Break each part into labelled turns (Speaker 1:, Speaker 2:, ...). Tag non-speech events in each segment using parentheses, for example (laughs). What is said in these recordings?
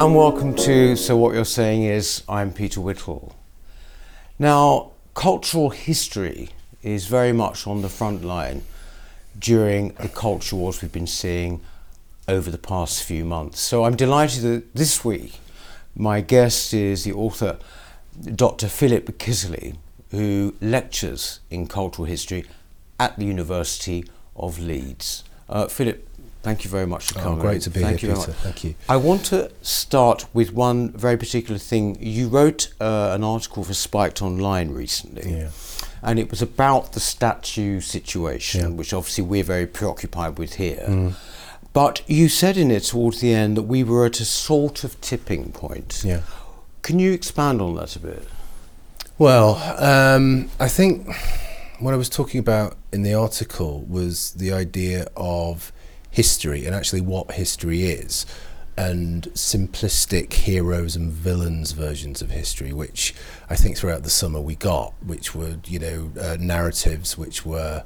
Speaker 1: and welcome to So What You're Saying Is, I'm Peter Whittle. Now, cultural history is very much on the front line during the culture wars we've been seeing over the past few months. So I'm delighted that this week my guest is the author Dr. Philip Kiszely, who lectures in cultural history at the University of Leeds. Uh, Philip, thank you very much for coming.
Speaker 2: Oh, great to be
Speaker 1: thank
Speaker 2: here, Peter. Thank you.
Speaker 1: I want to start with one very particular thing. You wrote uh, an article for Spiked Online recently.
Speaker 2: Yeah.
Speaker 1: And it was about the statue situation,
Speaker 2: Yeah.
Speaker 1: which obviously we're very preoccupied with here. But you said in it towards the end that we were at a sort of tipping point.
Speaker 2: Yeah.
Speaker 1: Can you expand on that a bit?
Speaker 2: Well, um, I think what I was talking about in the article was the idea of history and actually what history is, and simplistic heroes and villains versions of history, which I think throughout the summer we got, which were you know uh, narratives which were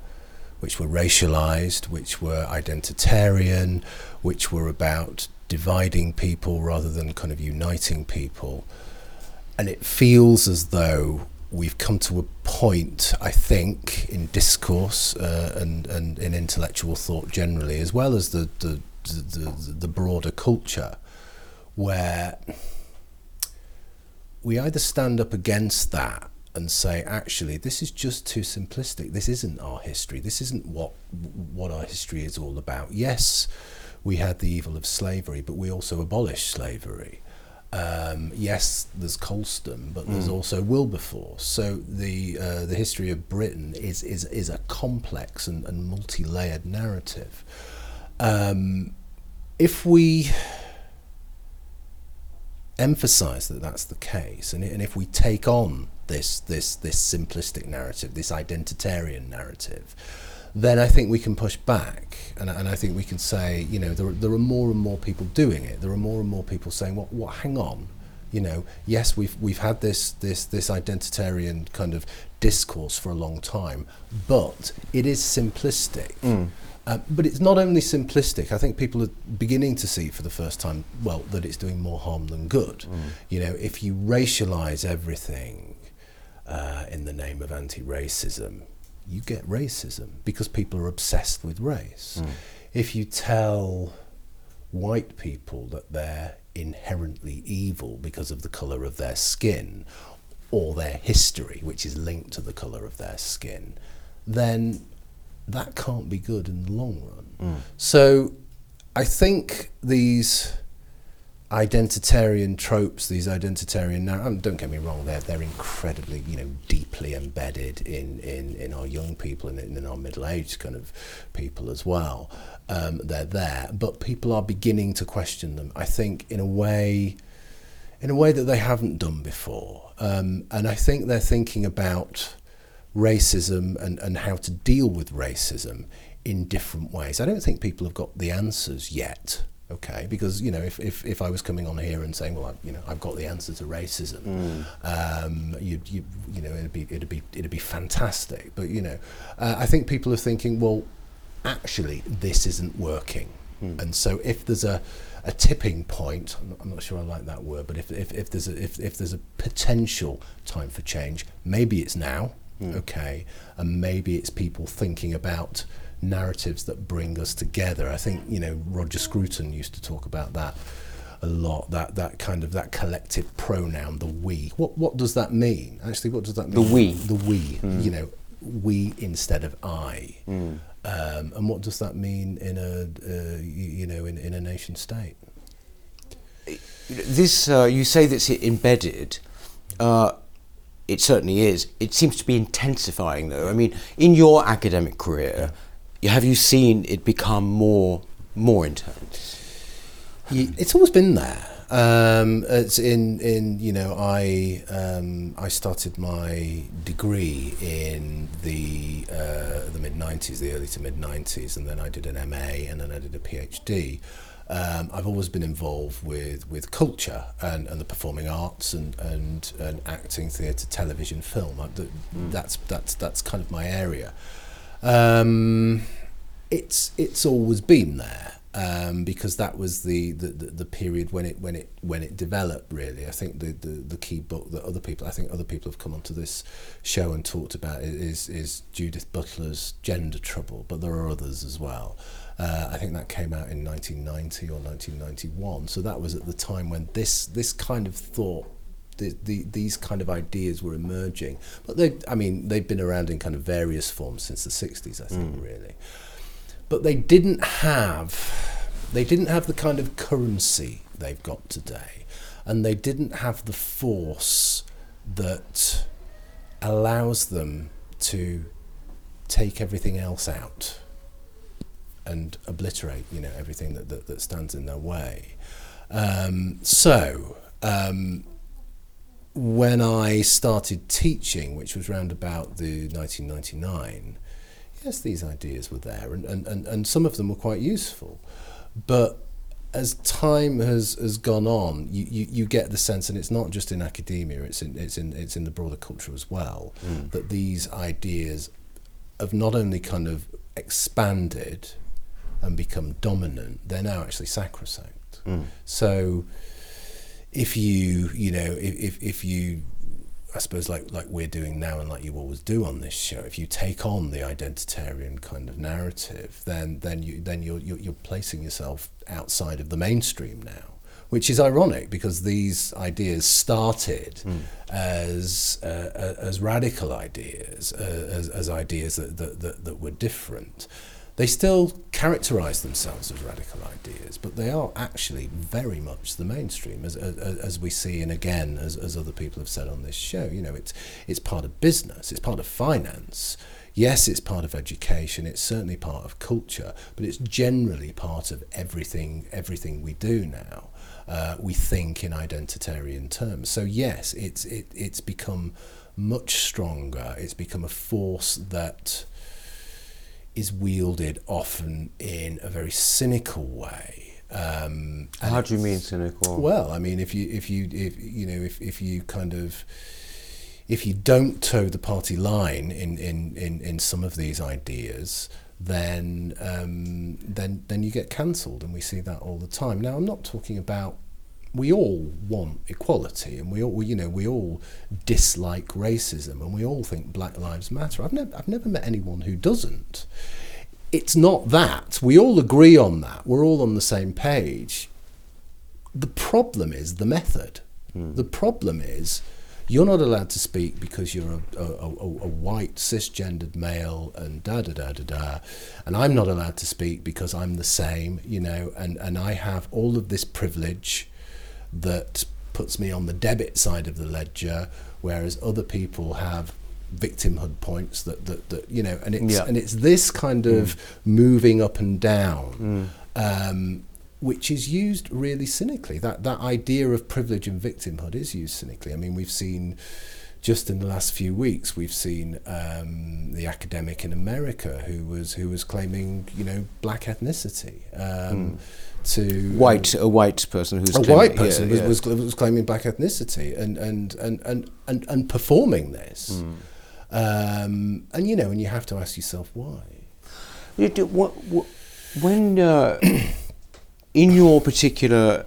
Speaker 2: which were racialized, which were identitarian, which were about dividing people rather than kind of uniting people. And it feels as though we've come to a point, I think, in discourse uh, and, and in intellectual thought generally, as well as the, the, the, the, broader culture, where we either stand up against that and say, actually, this is just too simplistic. This isn't our history. This isn't what what our history is all about. Yes, we had the evil of slavery, but we also abolished slavery. Um, yes, there's Colston, but there's also Wilberforce. So the uh, the history of Britain is is is a complex and, and multi-layered narrative. Um, if we emphasize that that's the case, and, and if we take on this this this simplistic narrative, this identitarian narrative, then I think we can push back, and, I- and I think we can say, you know, there, are- there are more and more people doing it. There are more and more people saying, "What? What? Hang on." You know, yes, we've we've had this this this identitarian kind of discourse for a long time, but it is simplistic. Uh, but it's not only simplistic. I think people are beginning to see for the first time, well, that it's doing more harm than good. You know, if you racialize everything uh, in the name of anti-racism, you get racism because people are obsessed with race. Hmm. If you tell white people that they're inherently evil because of the color of their skin or their history, which is linked to the color of their skin, then that can't be good in the long run. Hmm. So I think these identitarian tropes, these identitarian nar- um, don't get me wrong, they're they're incredibly, you know, deeply embedded in, in, in our young people and in, our middle aged kind of people as well. Um, they're there. But people are beginning to question them, I think, in a way in a way that they haven't done before. Um, and I think they're thinking about racism and, and how to deal with racism in different ways. I don't think people have got the answers yet. Okay, because you know, if, if, if I was coming on here and saying, well, I, you know, I've got the answer to racism, um, you, you you know, it'd be it'd be it'd be fantastic. But you know, uh, I think people are thinking, well, actually, this isn't working. And so, if there's a, a tipping point, I'm not, I'm not sure I like that word, but if, if, if there's a if, if there's a potential time for change, maybe it's now, okay, and maybe it's people thinking about narratives that bring us together. I think you know Roger Scruton used to talk about that a lot. That that kind of that collective pronoun, the we. What what does that mean? Actually, what does that mean?
Speaker 1: The we.
Speaker 2: The we. You know, we instead of I. Um, and what does that mean in a uh, you, you know in, in a nation state?
Speaker 1: This, uh, you say that's embedded. Uh, it certainly is. It seems to be intensifying, though. I mean, in your academic career, have you seen it become more more intense?
Speaker 2: It's always been there. Um, it's in in you know I um, I started my degree in the uh, the mid '90s, the early to mid '90s, and then I did an MA and then I did a PhD. Um, I've always been involved with, with culture and, and the performing arts and, and, and acting, theatre, television, film. I, th- That's that's that's kind of my area. Um, it's it's always been there. um, because that was the, the, the, period when it when it when it developed really. I think the, the, the key book that other people I think other people have come onto this show and talked about is is Judith Butler's Gender Trouble, but there are others as well. Uh, I think that came out in 1990 or 1991. So that was at the time when this this kind of thought the, the, these kind of ideas were emerging. But they, I mean, they've been around in kind of various forms since the 60s, I think, mm. really but they didn't have they didn't have the kind of currency they've got today and they didn't have the force that allows them to take everything else out and obliterate you know everything that, that, that stands in their way um, so um, when I started teaching, which was around about the 1999, yes, these ideas were there, and, and, and, and some of them were quite useful. But as time has, has gone on, you, you, you get the sense, and it's not just in academia, it's in, it's in, it's in the broader culture as well, mm. that these ideas have not only kind of expanded and become dominant, they're now actually sacrosanct. Mm. So if you, you know, if, if you I suppose like like we're doing now and like you always do on this show, if you take on the identitarian kind of narrative, then then you then you're you're, you're placing yourself outside of the mainstream now, which is ironic because these ideas started mm. as uh, as radical ideas, uh, as as ideas that, that that that were different. They still characterize themselves as radical ideas, but they are actually very much the mainstream, as, as, as we see, and again, as, as other people have said on this show. You know, it's, it's part of business, it's part of finance. Yes, it's part of education, it's certainly part of culture, but it's generally part of everything, everything we do now. Uh, we think in identitarian terms. So, yes, it's, it, it's become much stronger, it's become a force that is wielded often in a very cynical way. Um,
Speaker 1: How do you mean cynical?
Speaker 2: Well, I mean, if you if you if you know if, if you kind of if you don't toe the party line in in, in, in some of these ideas, then um, then then you get cancelled, and we see that all the time. Now, I'm not talking about we all want equality and we all you know we all dislike racism and we all think black lives matter. I've never i've never met anyone who doesn't. It's not that. We all agree on that. We're all on the same page. The problem is the method. Mm. the problem is you're not allowed to speak because you're a, a, a, a, white cisgendered male and da da da da da. And i'm not allowed to speak because i'm the same you know and, and i have all of this privilege that puts me on the debit side of the ledger, whereas other people have victimhood points that, that, that you know and it's yeah. and it's this kind of mm. moving up and down mm. um, which is used really cynically that that idea of privilege and victimhood is used cynically i mean we've seen just in the last few weeks we've seen um, the academic in america who was who was claiming you know black ethnicity um, mm to
Speaker 1: white a white person who's
Speaker 2: a white person yeah, was, yeah. Was, was claiming black ethnicity and and and and and, and performing this, mm. um, and you know, and you have to ask yourself why.
Speaker 1: You do, what, what, when uh, (coughs) in your particular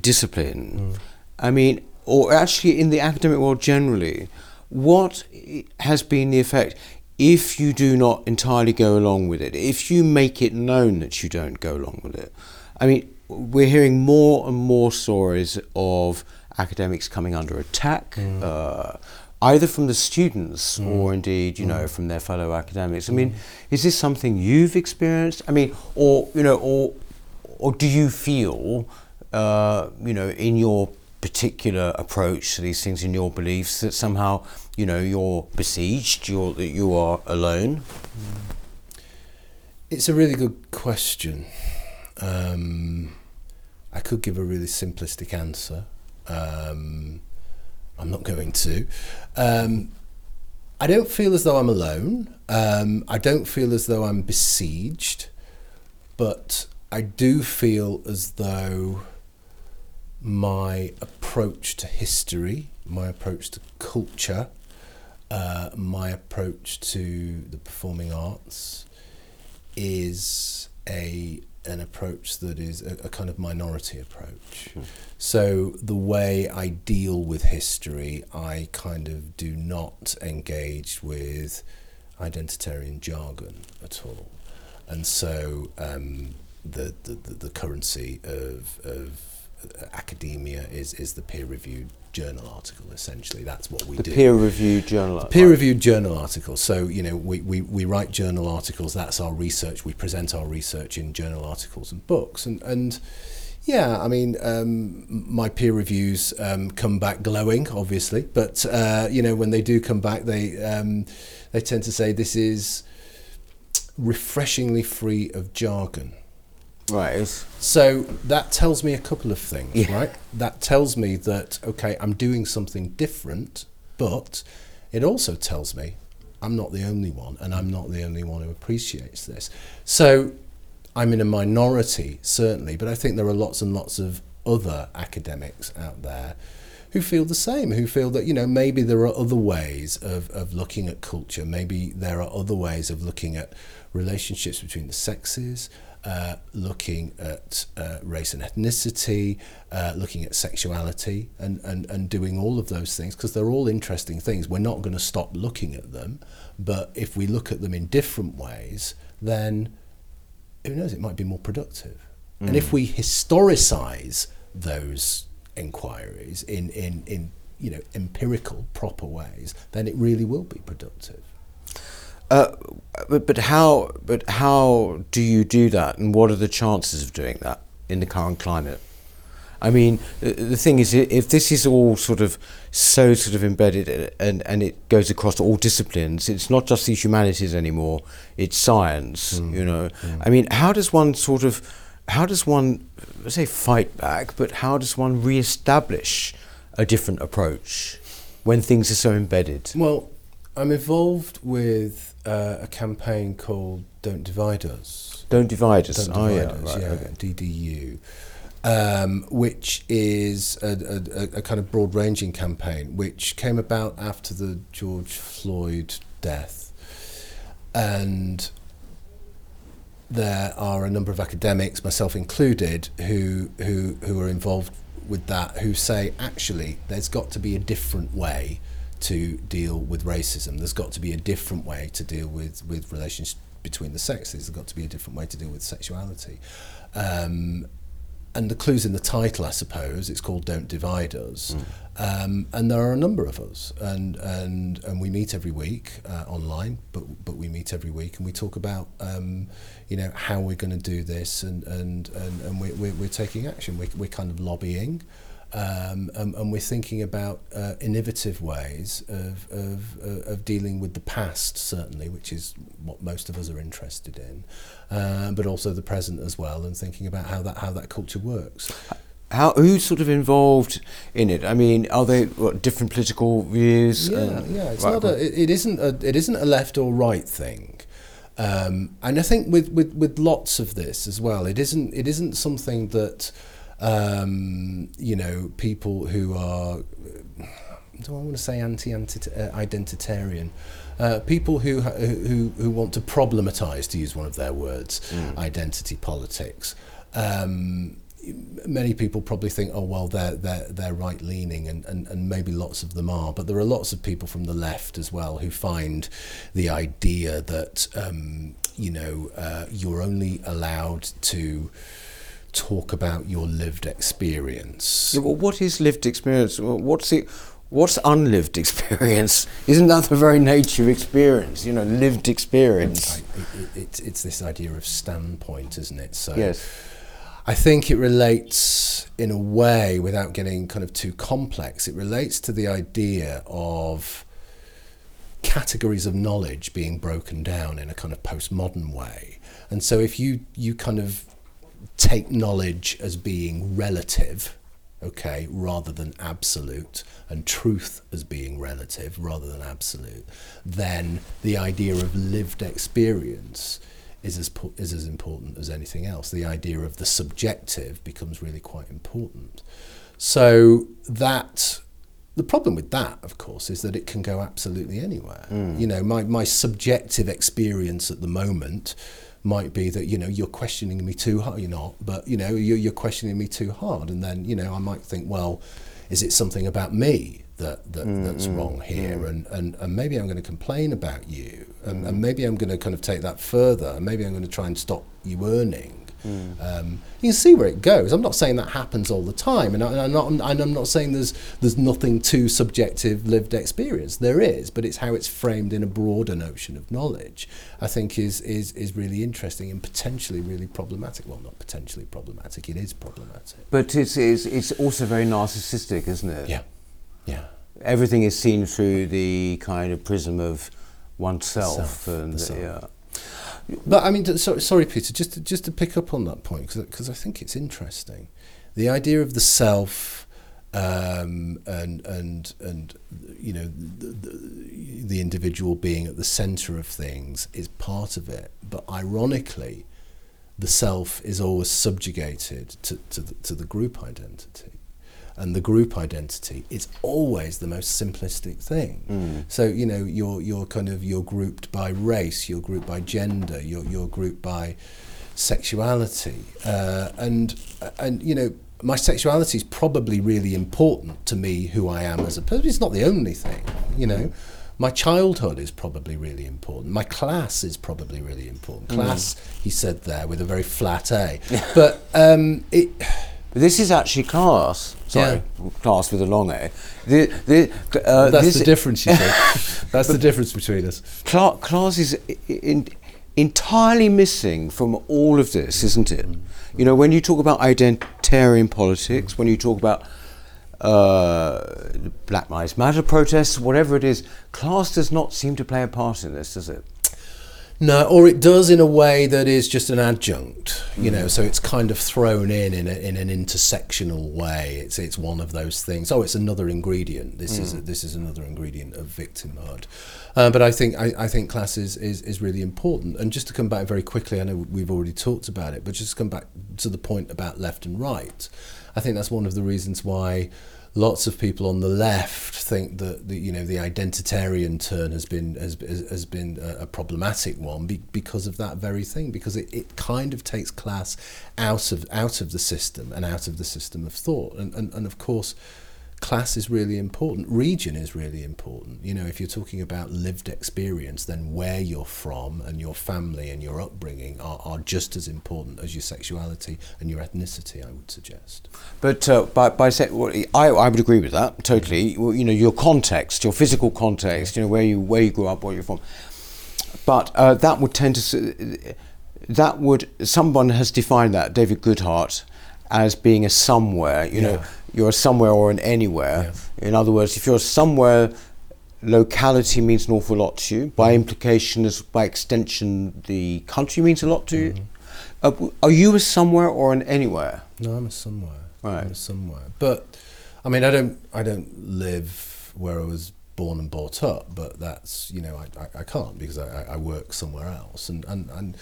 Speaker 1: discipline, mm. I mean, or actually in the academic world generally, what has been the effect? If you do not entirely go along with it, if you make it known that you don't go along with it, I mean, we're hearing more and more stories of academics coming under attack, mm. uh, either from the students mm. or indeed, you mm. know, from their fellow academics. I mean, mm. is this something you've experienced? I mean, or you know, or or do you feel, uh, you know, in your particular approach to these things, in your beliefs, that somehow, you know, you're besieged, you're that you are alone?
Speaker 2: It's a really good question. Um, I could give a really simplistic answer. Um, I'm not going to. Um, I don't feel as though I'm alone. Um, I don't feel as though I'm besieged, but I do feel as though my approach to history, my approach to culture, uh, my approach to the performing arts is a an approach that is a, a kind of minority approach. So the way I deal with history, I kind of do not engage with identitarian jargon at all, and so um, the, the the the currency of of academia is is the peer reviewed journal article essentially that's what we
Speaker 1: The
Speaker 2: do
Speaker 1: peer reviewed journal.
Speaker 2: peer reviewed journal articles. So, you know, we, we, we write journal articles, that's our research. We present our research in journal articles and books. And, and yeah, I mean, um, my peer reviews um, come back glowing, obviously. But, uh, you know, when they do come back, they, um, they tend to say this is refreshingly free of jargon.
Speaker 1: Right.
Speaker 2: So that tells me a couple of things,
Speaker 1: Yeah.
Speaker 2: right? That tells me that, okay, I'm doing something different, but it also tells me I'm not the only one and I'm not the only one who appreciates this. So I'm in a minority, certainly, but I think there are lots and lots of other academics out there who feel the same, who feel that, you know, maybe there are other ways of, of looking at culture, maybe there are other ways of looking at relationships between the sexes, uh, looking at uh, race and ethnicity, uh, looking at sexuality, and, and, and doing all of those things because they're all interesting things. We're not going to stop looking at them, but if we look at them in different ways, then who knows, it might be more productive. And if we historicize those inquiries in, in, in you know, empirical, proper ways, then it really will be productive.
Speaker 1: Uh, but, but how but how do you do that, and what are the chances of doing that in the current climate? I mean, the, the thing is, if this is all sort of so sort of embedded uh, and and it goes across all disciplines, it's not just the humanities anymore; it's science. You know, I mean, how does one sort of how does one I say fight back, but how does one re-establish a different approach when things are so embedded?
Speaker 2: Well, I'm involved with uh, a campaign called Don't Divide Us.
Speaker 1: Don't divide us.
Speaker 2: Don't
Speaker 1: oh yeah,
Speaker 2: Divide Us,
Speaker 1: right,
Speaker 2: yeah,
Speaker 1: okay.
Speaker 2: DDU, um, which is a, a, a- a kind of broad ranging campaign which came about after the George Floyd death. And there are a number of academics, myself included, who, who, who are involved with that, who say actually there's got to be a different way to deal with racism. There's got to be a different way to deal with, with relations between the sexes. There's got to be a different way to deal with sexuality. Um, and the clue's in the title, I suppose. It's called "Don't Divide Us," um, and there are a number of us, and and and we meet every week uh, online, but but we meet every week, and we talk about um, you know how we're going to do this, and and and, and we, we're, we're taking action. We're, we're kind of lobbying. Um, and, and we're thinking about uh, innovative ways of, of, uh, of dealing with the past, certainly, which is what most of us are interested in, uh, but also the present as well, and thinking about how that how that culture works.
Speaker 1: How who's sort of involved in it? I mean, are they what, different political views?
Speaker 2: Yeah,
Speaker 1: and-
Speaker 2: yeah. It's
Speaker 1: right,
Speaker 2: not a. It, it isn't a. It isn't a left or right thing. Um, and I think with, with, with lots of this as well, it isn't it isn't something that um, you know people who are do I want to say anti identitarian uh, people who who who want to problematize to use one of their words identity politics. Um, many people probably think, oh well, they're they're they're right leaning, and, and and maybe lots of them are, but there are lots of people from the left as well who find the idea that um, you know uh, you're only allowed to talk about your lived experience.
Speaker 1: Yeah, well, what is lived experience? Well, What's it? What's unlived (laughs) experience? Isn't that the very nature of experience? You know, lived experience.
Speaker 2: It, it, it's it's this idea of standpoint, isn't it? So
Speaker 1: Yes.
Speaker 2: I think it relates in a way, without getting kind of too complex, it relates to the idea of categories of knowledge being broken down in a kind of postmodern way. And so if you, you kind of take knowledge as being relative, okay, rather than absolute, and truth as being relative rather than absolute, then the idea of lived experience is as po- is as important as anything else. The idea of the subjective becomes really quite important. So that the problem with that, of course, is that it can go absolutely anywhere. Mm. You know, my, my subjective experience at the moment might be that you know you're questioning me too hard. You're not, but you know you're, you're questioning me too hard, and then you know I might think, well, is it something about me that, that that's mm-hmm. wrong mm-hmm. here, and, and and maybe I'm going to complain about you, and, and mm-hmm. maybe I'm going to kind of take that further, and maybe I'm going to try and stop you earning. Um, you can see where it goes. I'm not saying that happens all the time, and, I, I'm not. And I'm not saying there's there's nothing to subjective lived experience. There is, but it's how it's framed in a broader notion of knowledge. I think is is is really interesting and potentially really problematic. Well, not potentially problematic. It is problematic.
Speaker 1: But it's, it's, it's also very narcissistic, isn't it?
Speaker 2: Yeah, yeah.
Speaker 1: Everything is seen through the kind of prism of oneself.
Speaker 2: Self,
Speaker 1: and yeah.
Speaker 2: But I mean, t- so, sorry, Peter. Just to, just to pick up on that point because I think it's interesting, the idea of the self, um, and and and you know the, the, the individual being at the centre of things is part of it. But ironically, the self is always subjugated to to the, to the group identity. And the group identity is always the most simplistic thing. So you know you're you're kind of you're grouped by race, you're grouped by gender, you're you're grouped by sexuality, uh, and and you know my sexuality is probably really important to me who I am as a person. It's not the only thing, you know. My childhood is probably really important. My class is probably really important. Class, he said there with a very flat A, (laughs) but um, it.
Speaker 1: This is actually class. Sorry, class with a long A. The, the, uh,
Speaker 2: That's the difference, you think. (laughs) That's the difference between us.
Speaker 1: Cla- class is in, entirely missing from all of this, isn't it? You know, when you talk about identitarian politics, when you talk about uh, Black Lives Matter protests, whatever it is, class does not seem to play a part in this, does it?
Speaker 2: No, or it does in a way that is just an adjunct, you know. So it's kind of thrown in in, a, in an intersectional way. It's it's one of those things. Oh, it's another ingredient. This is this is another ingredient of victimhood. Uh, but I think I, I think class is, is is really important. And just to come back very quickly, I know we've already talked about it, but just to come back to the point about left and right, I think that's one of the reasons why lots of people on the left think that the you know the identitarian turn has been has, has been a, a problematic one be, because of that very thing because it, it kind of takes class out of out of the system and out of the system of thought. And and, and of course class is really important region is really important you know if you're talking about lived experience then where you're from and your family and your upbringing are, are just as important as your sexuality and your ethnicity i would suggest
Speaker 1: But uh, by, by say, well, I, I would agree with that totally. Well, You know, your context, your physical context, you know, where you where you grew up, where you're from. But uh, that would tend to that would someone has defined that David Goodhart as being a somewhere. You know,
Speaker 2: Yeah.
Speaker 1: You're a somewhere or an anywhere. In other words, if you're somewhere, locality means an awful lot to you. By implication, as by extension, the country means a lot to you. Uh, are you a somewhere or an anywhere?
Speaker 2: No, I'm a somewhere. I'm
Speaker 1: Right.
Speaker 2: a somewhere. But I mean, I don't. I don't live where I was born and brought up. But that's you know, I, I, I can't because I, I- I work somewhere else, and and and.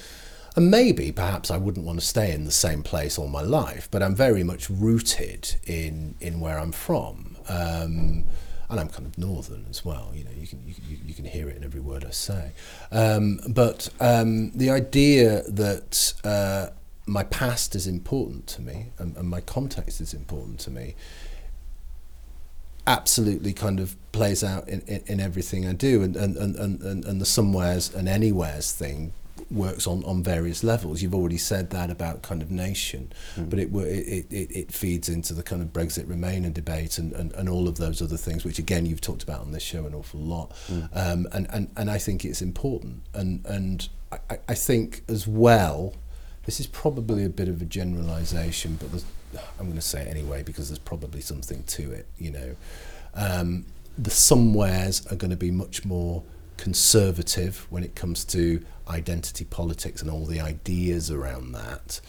Speaker 2: And maybe, perhaps, I wouldn't want to stay in the same place all my life, but I'm very much rooted in in where I'm from, um, and I'm kind of northern as well. You know, you can you, you- can hear it in every word I say. Um, but um, the idea that uh, my past is important to me and, and my context is important to me absolutely kind of plays out in, in, in everything I do and, and, and, and and the somewheres and anywheres thing works on, on various levels. You've already said that about kind of nation, but it, it, it, it feeds into the kind of Brexit Remainer debate and, and, and all of those other things, which again you've talked about on this show an awful lot. Um, and, and, and I think it's important. And, and I, I- think as well, this is probably a bit of a generalisation, but I'm going to say it anyway because there's probably something to it. You know, um, the somewheres are going to be much more conservative when it comes to identity politics and all the ideas around that.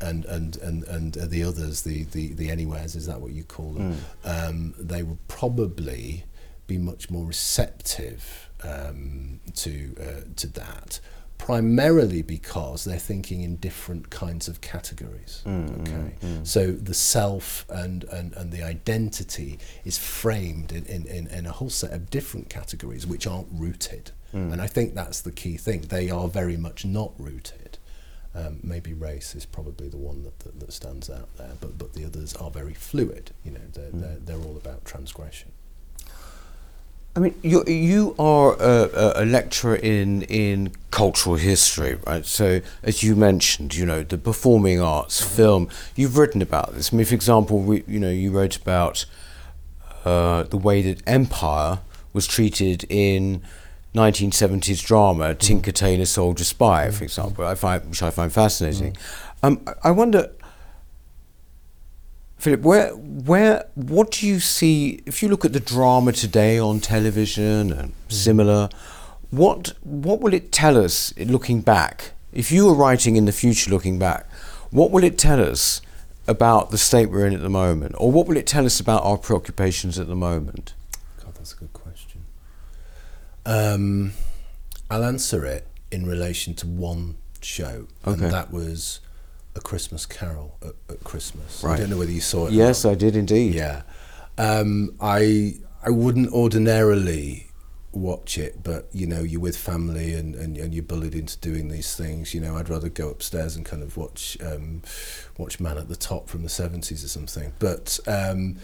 Speaker 2: And, and, and, and the others, the, the, the anywheres, is that what you call them? Um, they would probably be much more receptive um, to, uh, to that primarily because they're thinking in different kinds of categories. Mm, mm, okay, mm. so the self and, and, and the identity is framed in, in, in, in a whole set of different categories which aren't rooted. And I think that's the key thing. They are very much not rooted. Um, maybe race is probably the one that, that, that stands out there, but, but the others are very fluid. You know, they're, they're, they're all about transgression.
Speaker 1: I mean, you you are a, a- lecturer in in cultural history, right? So, as you mentioned, you know, the performing arts, film. You've written about this. I mean, for example, we, you know, you wrote about uh, the way that Empire was treated in 1970s drama, Tinker Tailor Soldier Spy, for example. I find which I find fascinating. Um, I- I wonder. Philip, where, where, what do you see if you look at the drama today on television and similar? What, what will it tell us looking back? If you were writing in the future, looking back, what will it tell us about the state we're in at the moment, or what will it tell us about our preoccupations at the moment?
Speaker 2: God, that's a good question. Um, I'll answer it in relation to one show,
Speaker 1: Okay.
Speaker 2: and that was A Christmas Carol at, at Christmas. I don't know whether you saw it.
Speaker 1: Yes. I did indeed.
Speaker 2: Yeah. Um, I I wouldn't ordinarily watch it, but you know, you're with family and, and, and you're bullied into doing these things. You know, I'd rather go upstairs and kind of watch um, watch Man at the Top from the seventies or something. But um,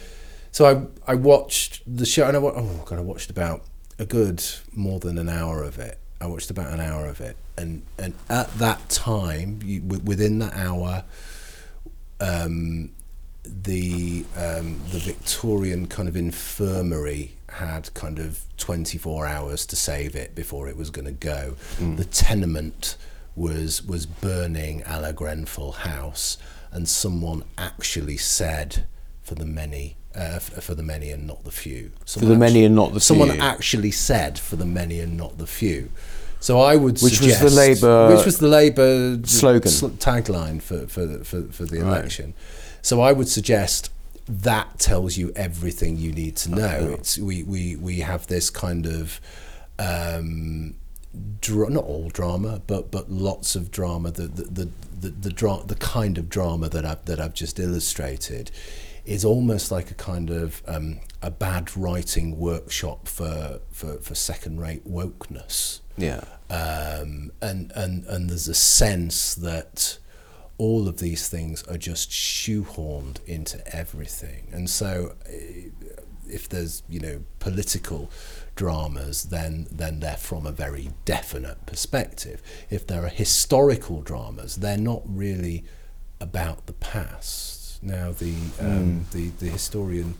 Speaker 2: so I I watched the show and I oh god I watched about a good more than an hour of it. I watched about an hour of it, and and at that time, you, wi- within that hour, um, the um, the Victorian kind of infirmary had kind of 24 hours to save it before it was going to go. The tenement was was burning a la Grenfell House, and someone actually said, "For the many." Uh, for the many and not the few.
Speaker 1: For the many and not the
Speaker 2: someone
Speaker 1: few.
Speaker 2: Someone actually said, "For the many and not the few." So I would
Speaker 1: Which was the
Speaker 2: suggest,
Speaker 1: Labour
Speaker 2: which was the Labour
Speaker 1: slogan.
Speaker 2: sl- tagline for for for, for the
Speaker 1: Right.
Speaker 2: election. So I would suggest that tells you everything you need to know. It's we we we have this kind of um, dra- not all drama, but but lots of drama. The the the the, the, dra- the kind of drama that I've that I've just illustrated is almost like a kind of um, a bad writing workshop for for, for second rate wokeness
Speaker 1: Yeah.
Speaker 2: um, and and and there's a sense that all of these things are just shoehorned into everything, and so eh, if there's you know political dramas, then then they're from a very definite perspective. If there are historical dramas, they're not really about the past. Now the um, the the historian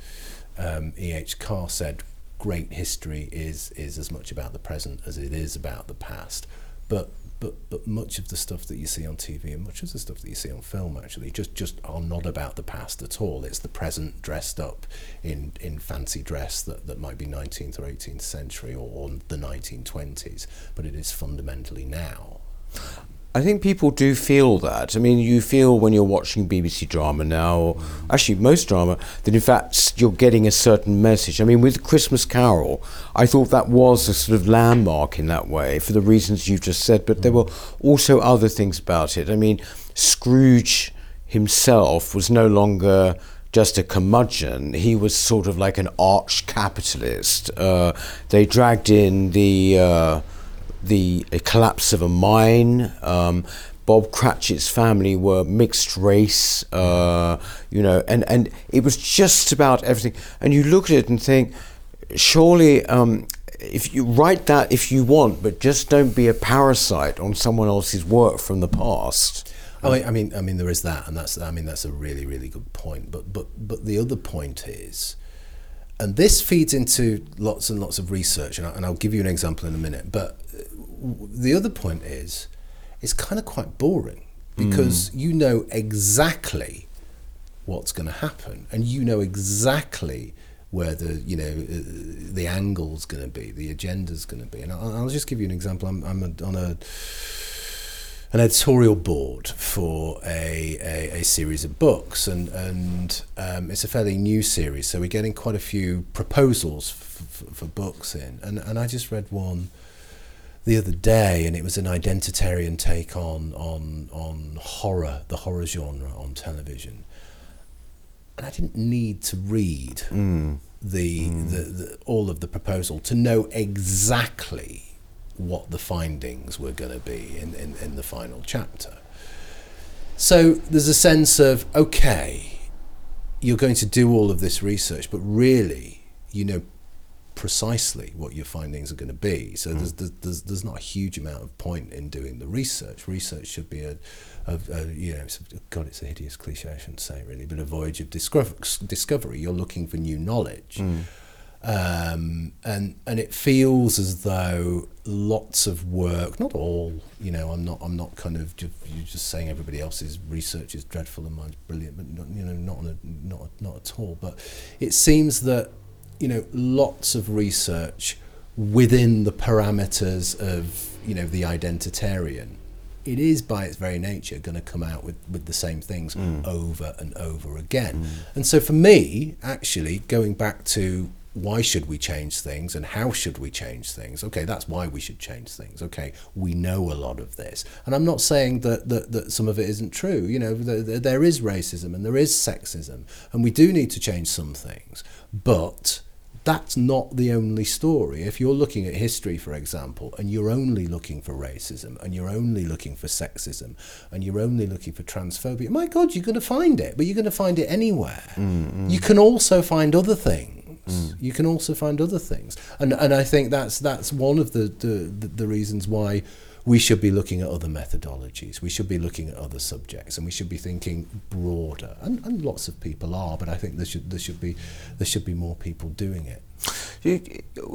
Speaker 2: um, E. H. Carr said great history is is as much about the present as it is about the past. But but but much of the stuff that you see on TV and much of the stuff that you see on film actually just just are not about the past at all. It's the present dressed up in in fancy dress that, that might be 19th or 18th century or, or the 1920s, but it is fundamentally now.
Speaker 1: I think people do feel that. I mean, you feel when you're watching BBC drama now, or actually most drama, that in fact you're getting a certain message. I mean, with Christmas Carol, I thought that was a sort of landmark in that way for the reasons you've just said, but there were also other things about it. I mean, Scrooge himself was no longer just a curmudgeon. He was sort of like an arch capitalist. Uh, they dragged in the. Uh, the collapse of a mine. Um, Bob Cratchit's family were mixed race, uh, you know, and, and it was just about everything. And you look at it and think, surely, um, if you write that if you want, but just don't be a parasite on someone else's work from the past.
Speaker 2: I mean, I mean, I mean, there is that, and that's, I mean, that's a really, really good point. But, but, but the other point is, and this feeds into lots and lots of research, and, I, and I'll give you an example in a minute. But the other point is, it's kind of quite boring because you know exactly what's going to happen, and you know exactly where the you know uh, the angle's going to be, the agenda's going to be. And I'll, I'll just give you an example. I'm, I'm a, on a an editorial board for a, a, a series of books, and and um, it's a fairly new series, so we're getting quite a few proposals f- f- for books in, and and I just read one the other day, and it was an identitarian take on on on horror, the horror genre on television. And I didn't need to read
Speaker 1: Mm.
Speaker 2: the, the, the all of the proposal to know exactly what the findings were going to be in, in, in the final chapter. So there's a sense of okay, you're going to do all of this research, but really, you know precisely what your findings are going to be. So there's, there's there's not a huge amount of point in doing the research. Research should be a, a, a you know, it's, God, it's a hideous cliche. I shouldn't say it really, but a voyage of discover, discovery. You're looking for new knowledge. Um, and and it feels as though lots of work, not all, you know, I'm not I'm not kind of just, you're just saying everybody else's research is dreadful and mine's brilliant, but not, you know, not on a, not not at all. But it seems that you know lots of research within the parameters of you know the identitarian it is by its very nature going to come out with, with the same things mm. over and over again. Mm. And so for me, actually, going back to why should we change things and how should we change things? Okay, that's why we should change things. Okay, we know a lot of this. And I'm not saying that, that, that some of it isn't true. You know, there, there is racism and there is sexism, and we do need to change some things. But that's not the only story. If you're looking at history, for example, and you're only looking for racism, and you're only looking for sexism, and you're only looking for transphobia, my God, you're going to find it, but you're going to find it anywhere. Mm, mm. You can also find other things. Mm. You can also find other things, and and I think that's that's one of the the, the reasons why we should be looking at other methodologies. We should be looking at other subjects, and we should be thinking broader. And, and lots of people are, but I think there should there should be there should be more people doing it.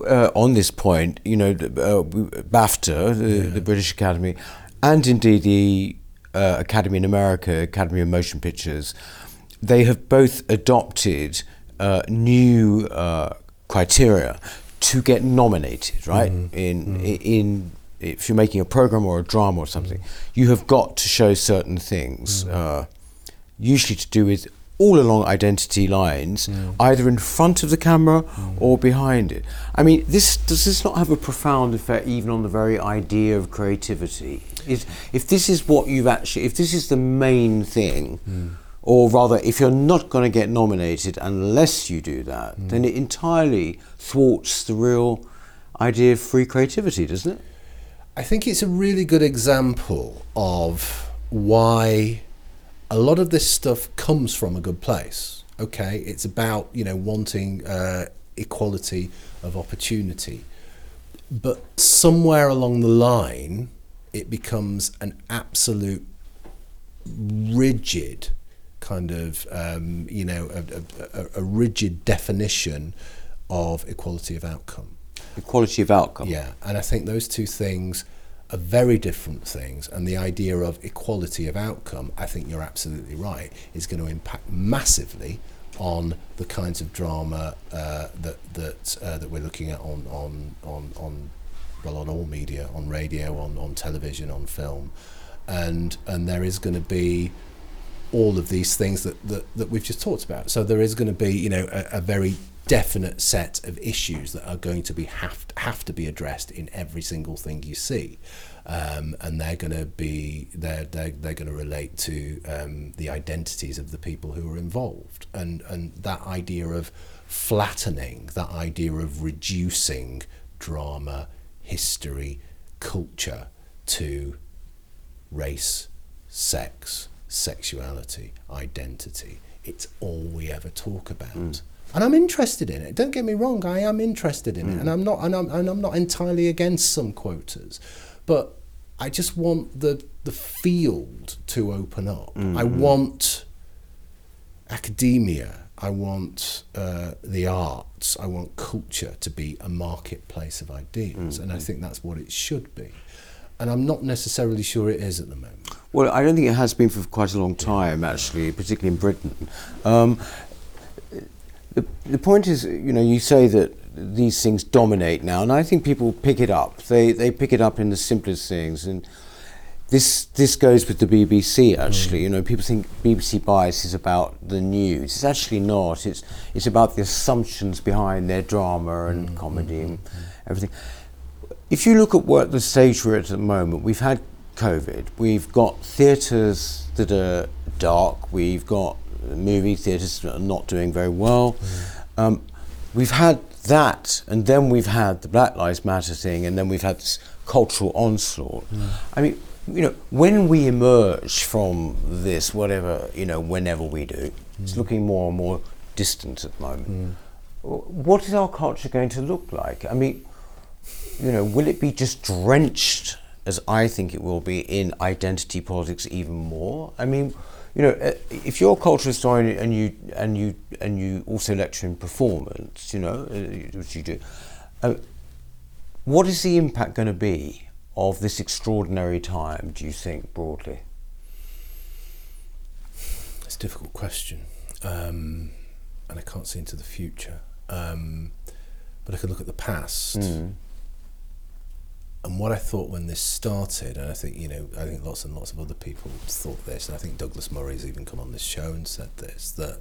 Speaker 1: Uh, on this point, you know, uh, BAFTA, the, the British Academy, and indeed the uh, Academy in America, Academy of Motion Pictures, they have both adopted uh, new uh, criteria to get nominated, right? In in if you're making a program or a drama or something, you have got to show certain things, mm. uh, usually to do with all along identity lines, mm. either in front of the camera mm. or behind it. I mean, this does this not have a profound effect even on the very idea of creativity? Is if this is what you've actually, if this is the main thing, or rather, if you're not going to get nominated unless you do that, then it entirely thwarts the real idea of free creativity, doesn't it?
Speaker 2: I think it's a really good example of why a lot of this stuff comes from a good place. Okay, it's about you know wanting uh, equality of opportunity, but somewhere along the line, it becomes an absolute rigid kind of um, you know a, a, a- rigid definition of equality of outcome.
Speaker 1: Equality of outcome.
Speaker 2: Yeah, and I think those two things are very different things. And the idea of equality of outcome, I think you're absolutely right, is going to impact massively on the kinds of drama uh, that that uh, that we're looking at on on on on well on all media, on radio, on on television, on film, and and there is going to be all of these things that, that, that we've just talked about. So there is going to be, you know, a, a very definite set of issues that are going to be have have to be addressed in every single thing you see, um, and they're going to be they're they're, they're going to relate to um, the identities of the people who are involved, and and that idea of flattening, that idea of reducing drama, history, culture to race, sex, sexuality, identity. It's all we ever talk about. And I'm interested in it. Don't get me wrong, I am interested in it. Mm. And I'm not and I'm, and I'm not entirely against some quotas. But I just want the the field to open up. Mm, I mm. want academia. I want uh, the arts. I want culture to be a marketplace of ideas, and I think that's what it should be. And I'm not necessarily sure it is at the moment.
Speaker 1: Well, I don't think it has been for quite a long time, actually, particularly in Britain. Um, the, the point is, you know, you say that these things dominate now, and I think people pick it up. They, they pick it up in the simplest things. And this, this goes with the BBC, actually. Mm. You know, people think BBC bias is about the news. It's actually not. It's, it's about the assumptions behind their drama and mm, comedy mm, and everything if you look at what the stage we're at at the moment, we've had COVID, we've got theatres that are dark, we've got movie theatres are not doing very well. Um, we've had that, and then we've had the Black Lives Matter thing, and then we've had this cultural onslaught. Mm. I mean, you know, when we emerge from this, whatever, you know, whenever we do, it's mm. looking more and more distant at the moment. Mm. W- What is our culture going to look like? I mean, you know, will it be just drenched, as I think it will be, in identity politics even more? I mean, you know, uh, if you're a cultural historian and you and you and you also lecture in performance, you know, uh, which you do, uh, what is the impact going to be of this extraordinary time? Do you think broadly?
Speaker 2: It's a difficult question, um, and I can't see into the future. Um, but I could look at the past. And what I thought when this started, and I think you know, I think lots and lots of other people thought this, and I think Douglas Murray's even come on this show and said this that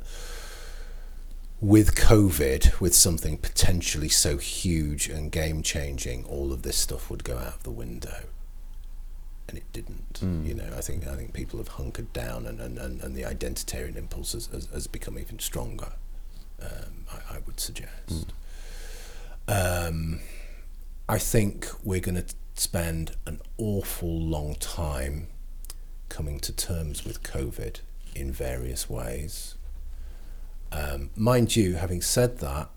Speaker 2: with COVID, with something potentially so huge and game changing, all of this stuff would go out of the window. And it didn't. You know, I think I think people have hunkered down, and, and, and, and the identitarian impulse has, has, has become even stronger. Um, I, I would suggest. Um, I think we're going to spend an awful long time coming to terms with COVID in various ways. Um, mind you, having said that,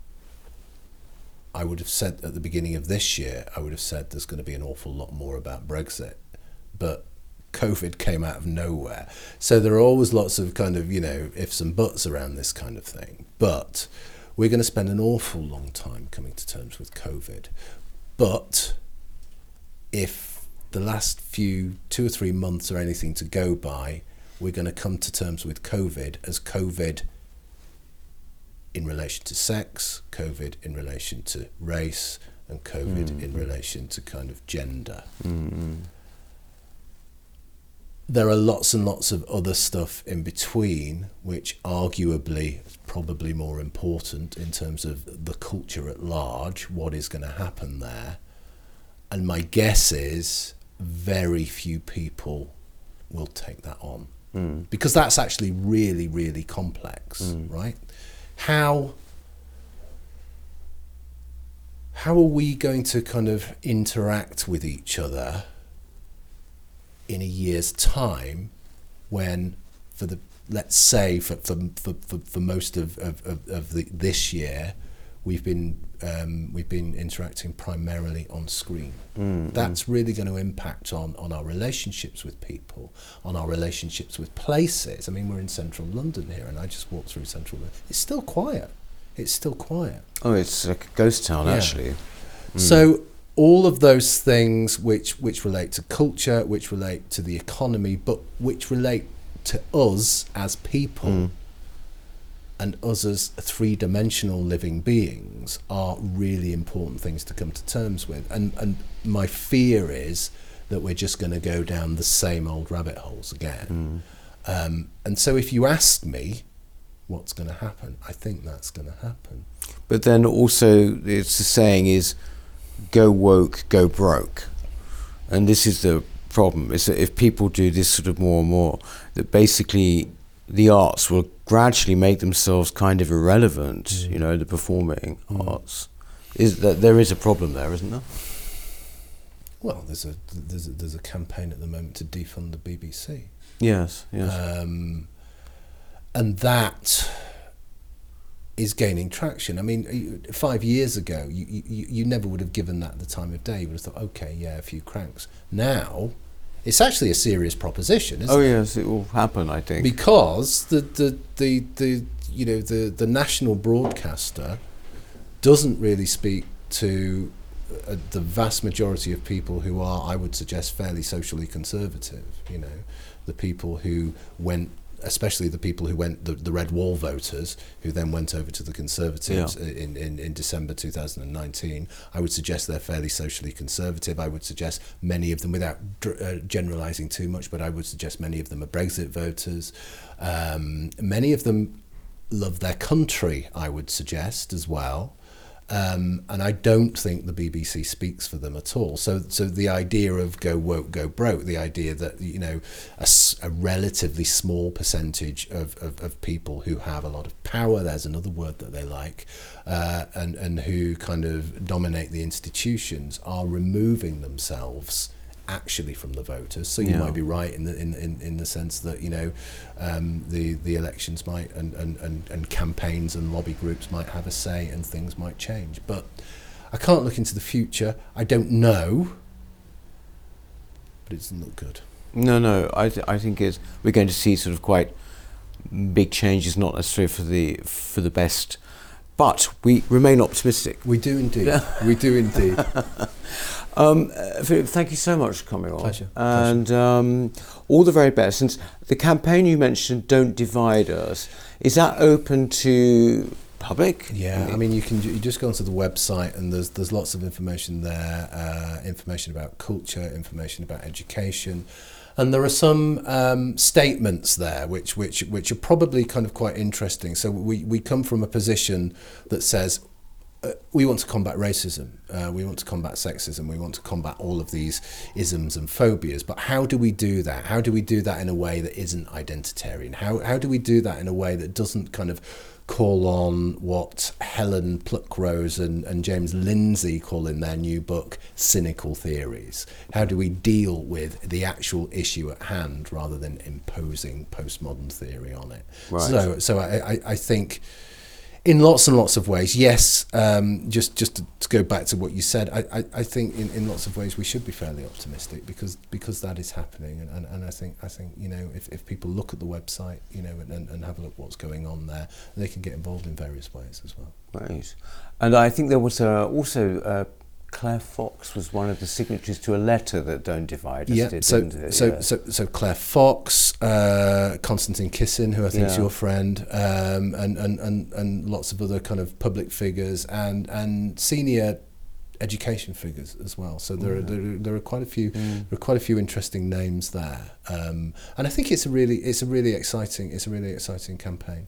Speaker 2: I would have said at the beginning of this year, I would have said there's going to be an awful lot more about Brexit. But COVID came out of nowhere. So there are always lots of kind of, you know, ifs and buts around this kind of thing. But we're going to spend an awful long time coming to terms with COVID. But if the last few two or three months are anything to go by, we're going to come to terms with COVID as COVID in relation to sex, COVID in relation to race, and COVID hmm. in relation to kind of gender. Hmm, hmm. There are lots and lots of other stuff in between, which arguably is probably more important in terms of the culture at large, what is going to happen there. And my guess is very few people will take that on. Hmm. Because that's actually really, really complex, hmm. right? How how are we going to kind of interact with each other in a year's time when for the let's say for for, for, for, for most of, of, of, of the, this year we've been um, we've been interacting primarily on screen. Mm, That's mm. really going to impact on, on our relationships with people, on our relationships with places. I mean, we're in central London here, and I just walked through central. London. It's still quiet. It's still quiet.
Speaker 1: Oh, it's like a ghost town,
Speaker 2: Yeah.
Speaker 1: actually.
Speaker 2: So mm. All of those things which which relate to culture, which relate to the economy, but which relate to us as people and us as three-dimensional living beings are really important things to come to terms with. And and my fear is that we're just going to go down the same old rabbit holes again. Um, and so if you ask me what's going to happen, I think that's going to happen.
Speaker 1: But then also, it's the saying is, "Go woke, go broke," and this is the problem: is that if people do this sort of more and more, that basically the arts will gradually make themselves kind of irrelevant. You know, the performing arts. Is that there is a problem there, isn't there?
Speaker 2: Well, there's a there's a, there's a campaign at the moment to defund the BBC,
Speaker 1: Yes, yes.
Speaker 2: um, and that is gaining traction. I mean, five years ago, you, you you never would have given that the time of day. You would have thought, okay, yeah, a few cranks. Now, it's actually a serious proposition, isn't
Speaker 1: oh yes, it will happen. I think.
Speaker 2: because the, the, the, the you know the, the national broadcaster doesn't really speak to uh, the vast majority of people who are, I would suggest, fairly socially conservative. You know, the people who went, especially the people who went, the, the red wall voters, who then went over to the Conservatives
Speaker 1: Yeah.
Speaker 2: in, in, in December 2019. I would suggest they're fairly socially conservative. I would suggest many of them, without dr- uh, generalising too much, but I would suggest many of them are Brexit voters. Um, many of them love their country, I would suggest as well. Um, and I don't think the BBC speaks for them at all. So, so the idea of go woke, go broke, the idea that you know a, a relatively small percentage of, of, of, people who have a lot of power, there's another word that they like, uh, and and who kind of dominate the institutions are removing themselves actually from the voters. So you yeah. might be right in the in, in, in the sense that you know um, the the elections might and, and, and, and campaigns and lobby groups might have a say and things might change. But I can't look into the future. I don't know, but it doesn't look good.
Speaker 1: No, no. I th- I think it's we're going to see sort of quite big changes, not necessarily for the for the best. But we remain optimistic.
Speaker 2: We do indeed. we do indeed. (laughs)
Speaker 1: Um, uh, Philip, thank you so much for coming on.
Speaker 2: Pleasure.
Speaker 1: And um, all the very best. And the campaign you mentioned, Don't Divide Us, is that open to public?
Speaker 2: Yeah, I mean, you can you just go onto the website and there's there's lots of information there, uh, information about culture, information about education, and there are some um, statements there which which which are probably kind of quite interesting. So we we come from a position that says uh, we want to combat racism, uh, we want to combat sexism, we want to combat all of these isms and phobias. But how do we do that? How do we do that in a way that isn't identitarian? How, how do we do that in a way that doesn't kind of call on what Helen Pluckrose and, and James Lindsay call in their new book cynical theories? How do we deal with the actual issue at hand rather than imposing postmodern theory on it? Right. So, so I, I, I think in lots and lots of ways, yes. Um, just just to, to, go back to what you said, I, I, I, think in, in lots of ways we should be fairly optimistic because because that is happening, and, and, and I think I think you know if, if people look at the website, you know, and, and have a look what's going on there, they can get involved in various ways as well.
Speaker 1: Right, and I think there was uh, also. Uh, Claire Fox was one of the signatories to a letter that Don't Divide Us
Speaker 2: yeah,
Speaker 1: did,
Speaker 2: so,
Speaker 1: didn't it?
Speaker 2: So, yeah. so, so Claire Fox, uh, Konstantin Kisin, who I think yeah. is your friend, um, and, and, and, and lots of other kind of public figures and, and senior education figures as well. So there, are, there, are, there are quite a few mm. there are quite a few interesting names there, um, and I think it's a really it's a really exciting it's a really exciting campaign.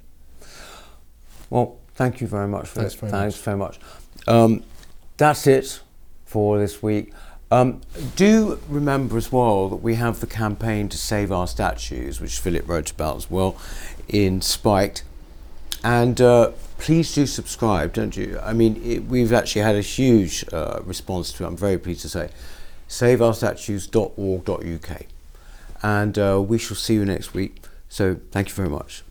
Speaker 1: Well, thank you very much. For
Speaker 2: Thanks very
Speaker 1: Thanks
Speaker 2: much.
Speaker 1: very much. Um, that's it for this week. Um, do remember as well that we have the campaign to save our statues, which Philip wrote about as well in Spiked. And uh, please do subscribe, don't you? I mean, it, we've actually had a huge uh, response to it, I'm very pleased to say. SaveOurStatues.org.uk. And uh, we shall see you next week. So thank you very much.